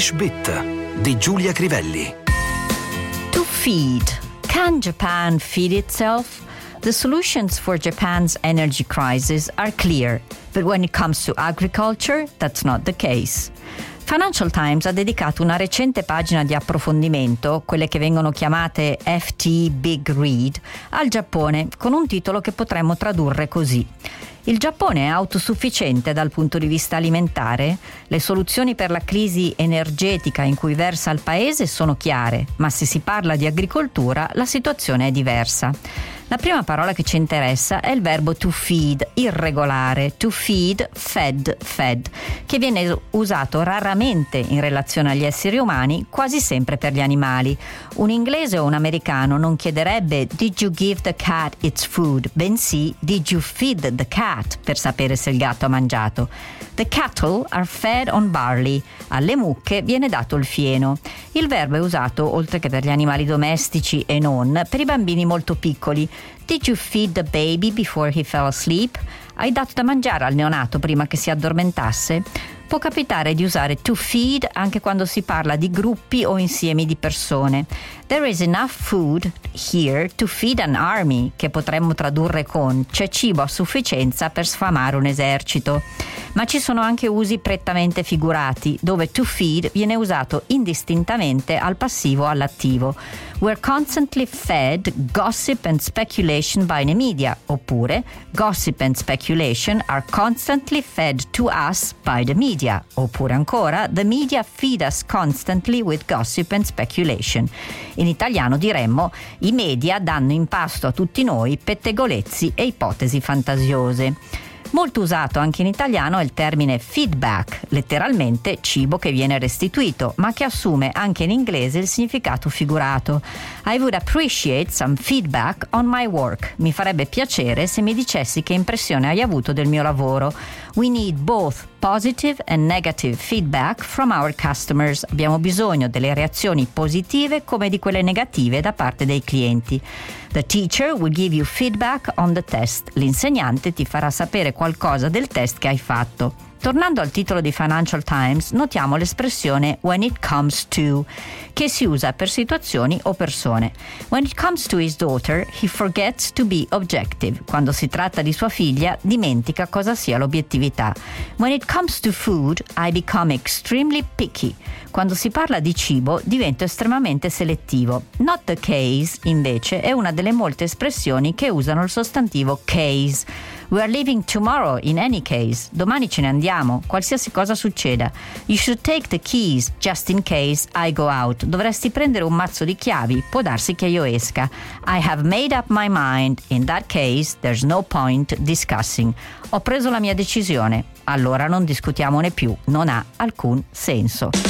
English Bit di Giulia Crivelli. To feed. Can Japan feed itself? The solutions for Japan's energy crisis are clear, but when it comes to agriculture, that's not the case. Financial Times ha dedicato una recente pagina di approfondimento, quelle che vengono chiamate FT Big Read, al Giappone con un titolo che potremmo tradurre così. Il Giappone è autosufficiente dal punto di vista alimentare? Le soluzioni per la crisi energetica in cui versa il paese sono chiare, ma se si parla di agricoltura la situazione è diversa. La prima parola che ci interessa è il verbo to feed, irregolare, to feed, fed, fed, che viene usato raramente in relazione agli esseri umani, quasi sempre per gli animali. Un inglese o un americano non chiederebbe Did you give the cat its food? bensì Did you feed the cat? per sapere se il gatto ha mangiato. The cattle are fed on barley. Alle mucche viene dato il fieno. Il verbo è usato, oltre che per gli animali domestici e non, per i bambini molto piccoli. Did you feed the baby before he fell asleep? Hai dato da mangiare al neonato prima che si addormentasse? Può capitare di usare to feed anche quando si parla di gruppi o insiemi di persone. There is enough food here to feed an army, che potremmo tradurre con c'è cibo a sufficienza per sfamare un esercito. Ma ci sono anche usi prettamente figurati, dove to feed viene usato indistintamente al passivo o all'attivo. We're constantly fed gossip and speculation by the media, oppure gossip and speculation are constantly fed to us by the media, oppure ancora the media feed us constantly with gossip and speculation. In italiano diremmo i media danno in pasto a tutti noi pettegolezzi e ipotesi fantasiose. Molto usato anche in italiano è il termine feedback, letteralmente cibo che viene restituito, ma che assume anche in inglese il significato figurato. I would appreciate some feedback on my work. Mi farebbe piacere se mi dicessi che impressione hai avuto del mio lavoro. We need both positive and negative feedback from our customers. Abbiamo bisogno delle reazioni positive come di quelle negative da parte dei clienti. The teacher will give you feedback on the test. L'insegnante ti farà sapere qualcosa del test che hai fatto. Tornando al titolo di Financial Times, notiamo l'espressione when it comes to, che si usa per situazioni o persone. When it comes to his daughter, he forgets to be objective. Quando si tratta di sua figlia, dimentica cosa sia l'obiettività. When it comes to food, I become extremely picky. Quando si parla di cibo, divento estremamente selettivo. Not the case, invece, è una delle molte espressioni che usano il sostantivo case. We are leaving tomorrow in any case. Domani ce ne andiamo, qualsiasi cosa succeda. You should take the keys just in case I go out. Dovresti prendere un mazzo di chiavi, può darsi che io esca. I have made up my mind. In that case, there's no point discussing. Ho preso la mia decisione. Allora non discutiamone più, non ha alcun senso.